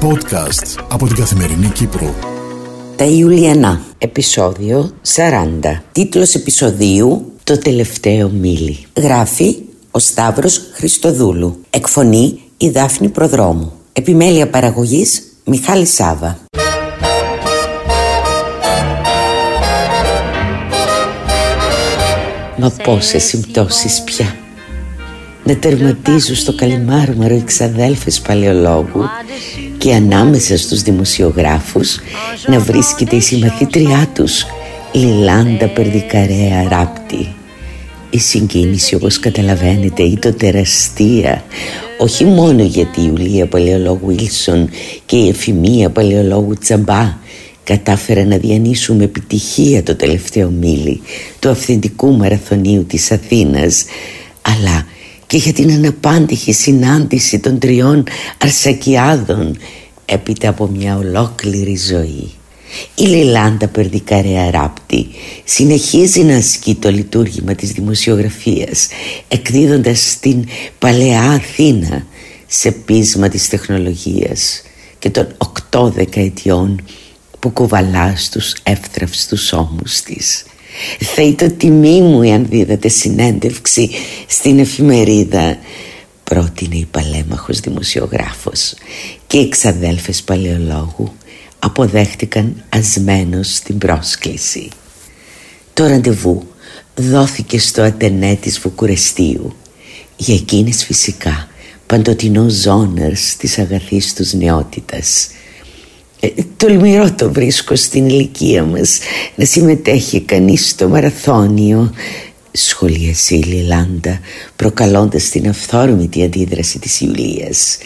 Podcast από την Καθημερινή Κύπρο. Τα Ιουλιανά, επεισόδιο 40. Τίτλος επεισοδίου «Το τελευταίο μίλι». Γράφει ο Σταύρος Χριστοδούλου. Εκφωνεί η Δάφνη Προδρόμου. Επιμέλεια παραγωγής Μιχάλη Σάβα. Μα πόσες συμπτώσεις πια να τερματίζουν στο καλυμάρμαρο οι ξαδέλφες παλαιολόγου και ανάμεσα στους δημοσιογράφους να βρίσκεται η συμμαθήτριά τους Λιλάντα Περδικαρέα Ράπτη. Η συγκίνηση όπως καταλαβαίνετε ήταν τεραστία όχι μόνο γιατί η Ιουλία Παλαιολόγου Ήλσον και η Εφημία Παλαιολόγου Τσαμπά κατάφεραν να διανύσουν με επιτυχία το τελευταίο μίλι του αυθεντικού μαραθωνίου της Αθήνας αλλά και για την αναπάντηχη συνάντηση των τριών αρσακιάδων έπειτα από μια ολόκληρη ζωή. Η Λιλάντα Περδικαρέα Ράπτη συνεχίζει να ασκεί το λειτουργήμα της δημοσιογραφίας εκδίδοντας την Παλαιά Αθήνα σε πείσμα της τεχνολογίας και των οκτώ δεκαετιών που κουβαλά στους εύθραυστους ώμους της. Θα ήταν τιμή μου εάν δίδατε συνέντευξη στην εφημερίδα πρότεινε η παλέμαχος δημοσιογράφος. Και οι ξαδέλφες παλαιολόγου αποδέχτηκαν ασμένος την πρόσκληση. Το ραντεβού δόθηκε στο ατενέ της Βουκουρεστίου. Για εκείνες φυσικά παντοτινό ζώναρς της αγαθής τους νεότητας. ε, τολμηρό το βρίσκω στην ηλικία μας να συμμετέχει κανείς στο μαραθώνιο. Σχολίασε η Λιλάντα προκαλώντας την αυθόρμητη αντίδραση της Ιουλίας.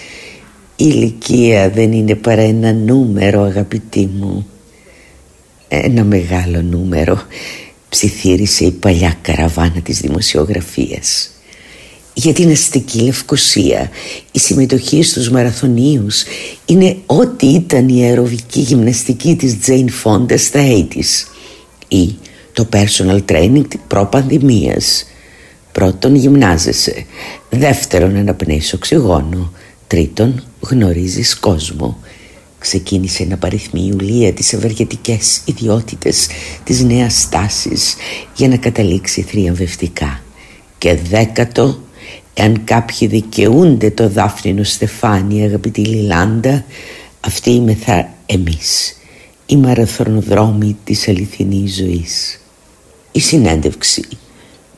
Η ηλικία δεν είναι παρά ένα νούμερο αγαπητή μου. Ένα μεγάλο νούμερο ψιθύρισε η παλιά καραβάνα της δημοσιογραφίας για την αστική Λευκοσία. Η συμμετοχή στους μαραθωνίους είναι ό,τι ήταν η αεροβική γυμναστική της Τζέιν Φόντα στα 80's ή το personal training προπανδημίας. Πρώτον γυμνάζεσαι. Δεύτερον αναπνέεις οξυγόνο. Τρίτον γνωρίζεις κόσμο. Ξεκίνησε να παριθμεί η Ιουλία τις ευεργετικές ιδιότητες της νέας τάσης για να καταλήξει θριαμβευτικά. Και δέκατο Εάν κάποιοι δικαιούνται το δάφνινο στεφάνι αγαπητή Λιλάντα Αυτή είμαι θα εμείς Οι μαραθρονοδρόμοι της αληθινής ζωής. Η συνέντευξη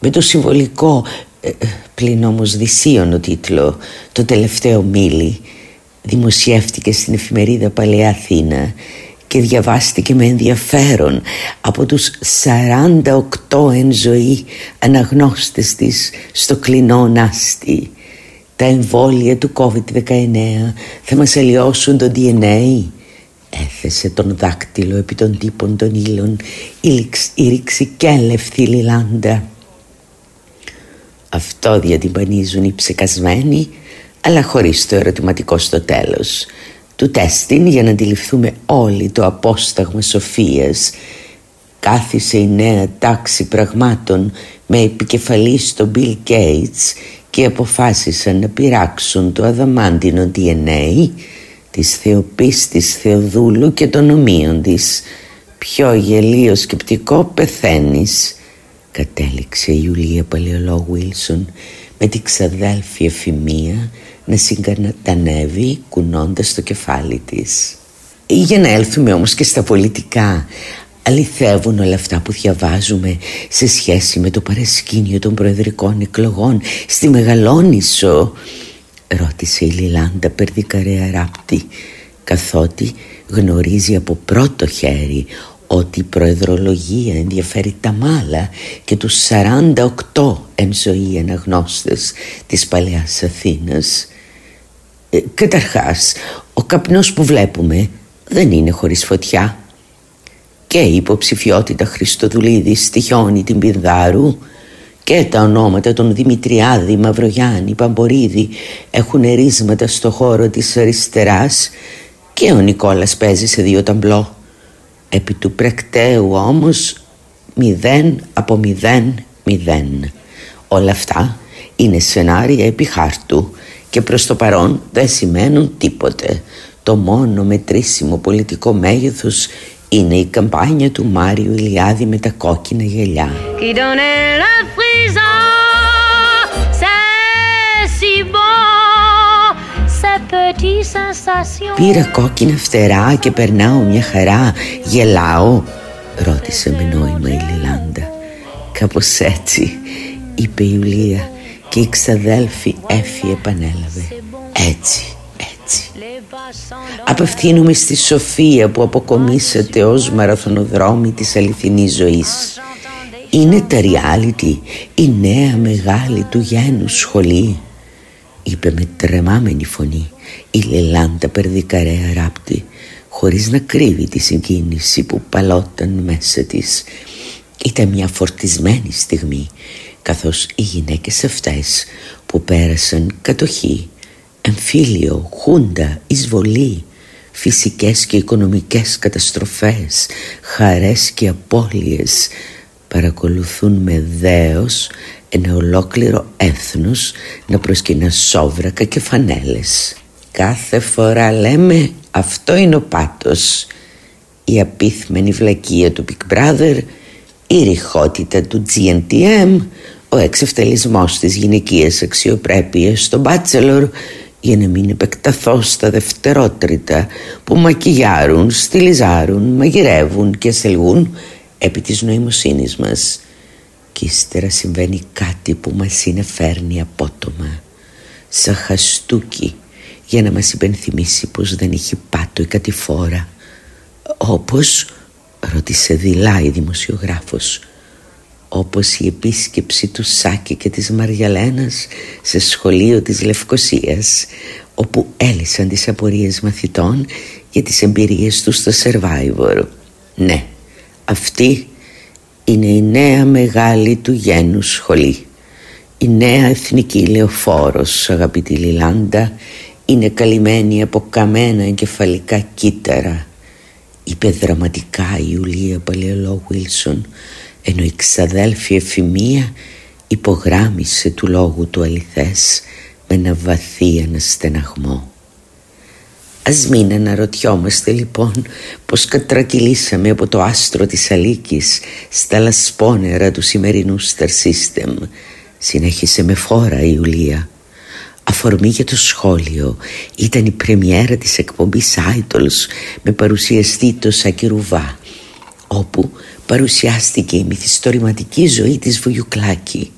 με το συμβολικό ε, πλην όμως δυσίωνο τίτλο Το τελευταίο μίλι δημοσιεύτηκε στην εφημερίδα Παλαιά Αθήνα και διαβάστηκε με ενδιαφέρον από τους 48 εν ζωή αναγνώστες της στο κλεινό νάστη. Τα εμβόλια του COVID-19 θα μας αλλοιώσουν το DNA. Έθεσε τον δάκτυλο επί των τύπων των ύλων η ρηξικέλευθη Λιλάντα. Αυτό διατυμπανίζουν οι ψεκασμένοι αλλά χωρίς το ερωτηματικό στο τέλος του τέστην για να αντιληφθούμε όλοι το απόσταγμα σοφίας. Κάθισε η νέα τάξη πραγμάτων με επικεφαλή στον Bill Gates και αποφάσισαν να πειράξουν το αδαμάντινο DNA της θεοπίστης Θεοδούλου και των ομοίων της. Πιο γελίο σκεπτικό πεθαίνεις κατέληξε η Ιουλία Παλαιολόγου Βίλσον με την ξαδέλφη εφημεία να συγκατανεύει κουνώντας το κεφάλι της. Για να έλθουμε όμως και στα πολιτικά Αληθεύουν όλα αυτά που διαβάζουμε σε σχέση με το παρασκήνιο των προεδρικών εκλογών στη Μεγαλόνισο ρώτησε η Λιλάντα Περδικαρέα Ράπτη καθότι γνωρίζει από πρώτο χέρι ότι η προεδρολογία ενδιαφέρει τα μάλα και τους 48 εν ζωή αναγνώστες της Παλαιάς Αθήνας ε, καταρχάς, ο καπνός που βλέπουμε δεν είναι χωρίς φωτιά. Και η υποψηφιότητα Χριστοδουλίδης στοιχιώνει την Πινδάρου και τα ονόματα των Δημητριάδη, Μαυρογιάννη, Παμπορίδη έχουν ερίσματα στο χώρο της αριστεράς και ο Νικόλας παίζει σε δύο ταμπλό. Επί του πρακτέου όμως μηδέν από μηδέν μηδέν. Όλα αυτά είναι σενάρια επί χάρτου και προς το παρόν δεν σημαίνουν τίποτε. το μόνο μετρήσιμο πολιτικό μέγεθος είναι η καμπάνια του Μάριου Ηλιάδη με τα κόκκινα γελιά. Πήρα κόκκινα φτερά και περνάω μια χαρά Γελάω Ρώτησε με νόημα η Λιλάντα Κάπως έτσι Είπε η Ιουλία Και η ξαδέλφη Έφη επανέλαβε. Έτσι έτσι. Απευθύνομαι στη Σοφία που αποκομίσατε ως μαραθωνοδρόμη της αληθινής ζωής. Είναι τα reality η νέα μεγάλη του γένου σχολή. Είπε με τρεμάμενη φωνή η Λελάντα περδικαρέα ράπτη χωρίς να κρύβει τη συγκίνηση που παλόταν μέσα της. Ήταν μια φορτισμένη στιγμή καθώς οι γυναίκες αυτές που πέρασαν κατοχή, εμφύλιο, χούντα, εισβολή φυσικές και οικονομικές καταστροφές, χαρές και απώλειες παρακολουθούν με δέος ένα ολόκληρο έθνος να προσκυνά σόβρακα και φανέλες. Κάθε φορά λέμε αυτό είναι ο πάτος, η απίθμενη βλακεία του Big Brother, η ρηχότητα του GNTM, ο εξευτελισμός της γυναικείας αξιοπρέπειας στο Bachelor για να μην επεκταθώ στα δευτερότριτα που μακιγιάρουν, στυλιζάρουν, μαγειρεύουν και ασελγούν επί της νοημοσύνης μας. Και ύστερα συμβαίνει κάτι που μας συνεφέρνει απότομα. Σαν χαστούκι για να μας υπενθυμίσει πως δεν έχει πάτο η κατηφόρα. Όπως ρώτησε δειλά η δημοσιογράφος όπως η επίσκεψη του Σάκη και της Μαριαλένας σε σχολείο της Λευκοσίας όπου έλυσαν τις απορίες μαθητών για τις εμπειρίες τους στο Survivor. Ναι, αυτή είναι η νέα μεγάλη του γένους σχολή. Η νέα εθνική λεωφόρος, αγαπητή Λιλάντα, είναι καλυμμένη από καμένα εγκεφαλικά κύτταρα, είπε δραματικά η Ιουλία Παλαιολό Βίλσον, ενώ η ξαδέλφη Εφημία υπογράμμισε του λόγου του αληθές με ένα βαθύ αναστεναγμό. Ας μην αναρωτιόμαστε λοιπόν πως κατρακυλήσαμε από το άστρο της Αλίκης στα λασπόνερα του σημερινού Star System. Συνέχισε με φόρα η Ιουλία. Αφορμή για το σχόλιο ήταν η πρεμιέρα της εκπομπής Idols με παρουσιαστή το Σάκη Ρουβά όπου παρουσιάστηκε η μυθιστορηματική ζωή της Βουγιουκλάκη.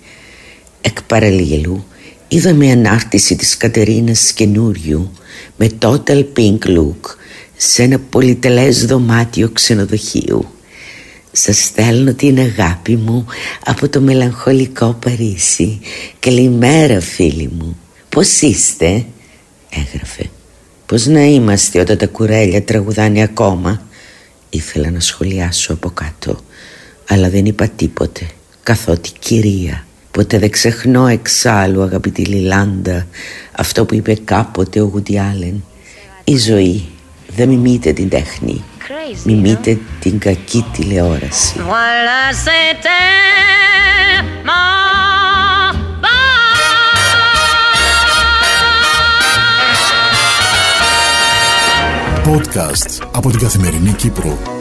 Εκ παραλληλού είδαμε ανάρτηση της Κατερίνας καινούριου με total pink look σε ένα πολυτελές δωμάτιο ξενοδοχείου. Σας στέλνω την αγάπη μου από το μελαγχολικό Παρίσι. Καλημέρα φίλοι μου. Πώς είστε, έγραφε. Πώς να είμαστε όταν τα κουρέλια τραγουδάνε ακόμα. Ήθελα να σχολιάσω από κάτω, αλλά δεν είπα τίποτε, καθότι κυρία. Ποτέ δεν ξεχνώ εξάλλου αγαπητή Λιλάντα αυτό που είπε κάποτε ο Γουτιάλεν Η ζωή δεν μιμείται την τέχνη Μιμείται την κακή τηλεόραση Podcast από την Καθημερινή Κύπρο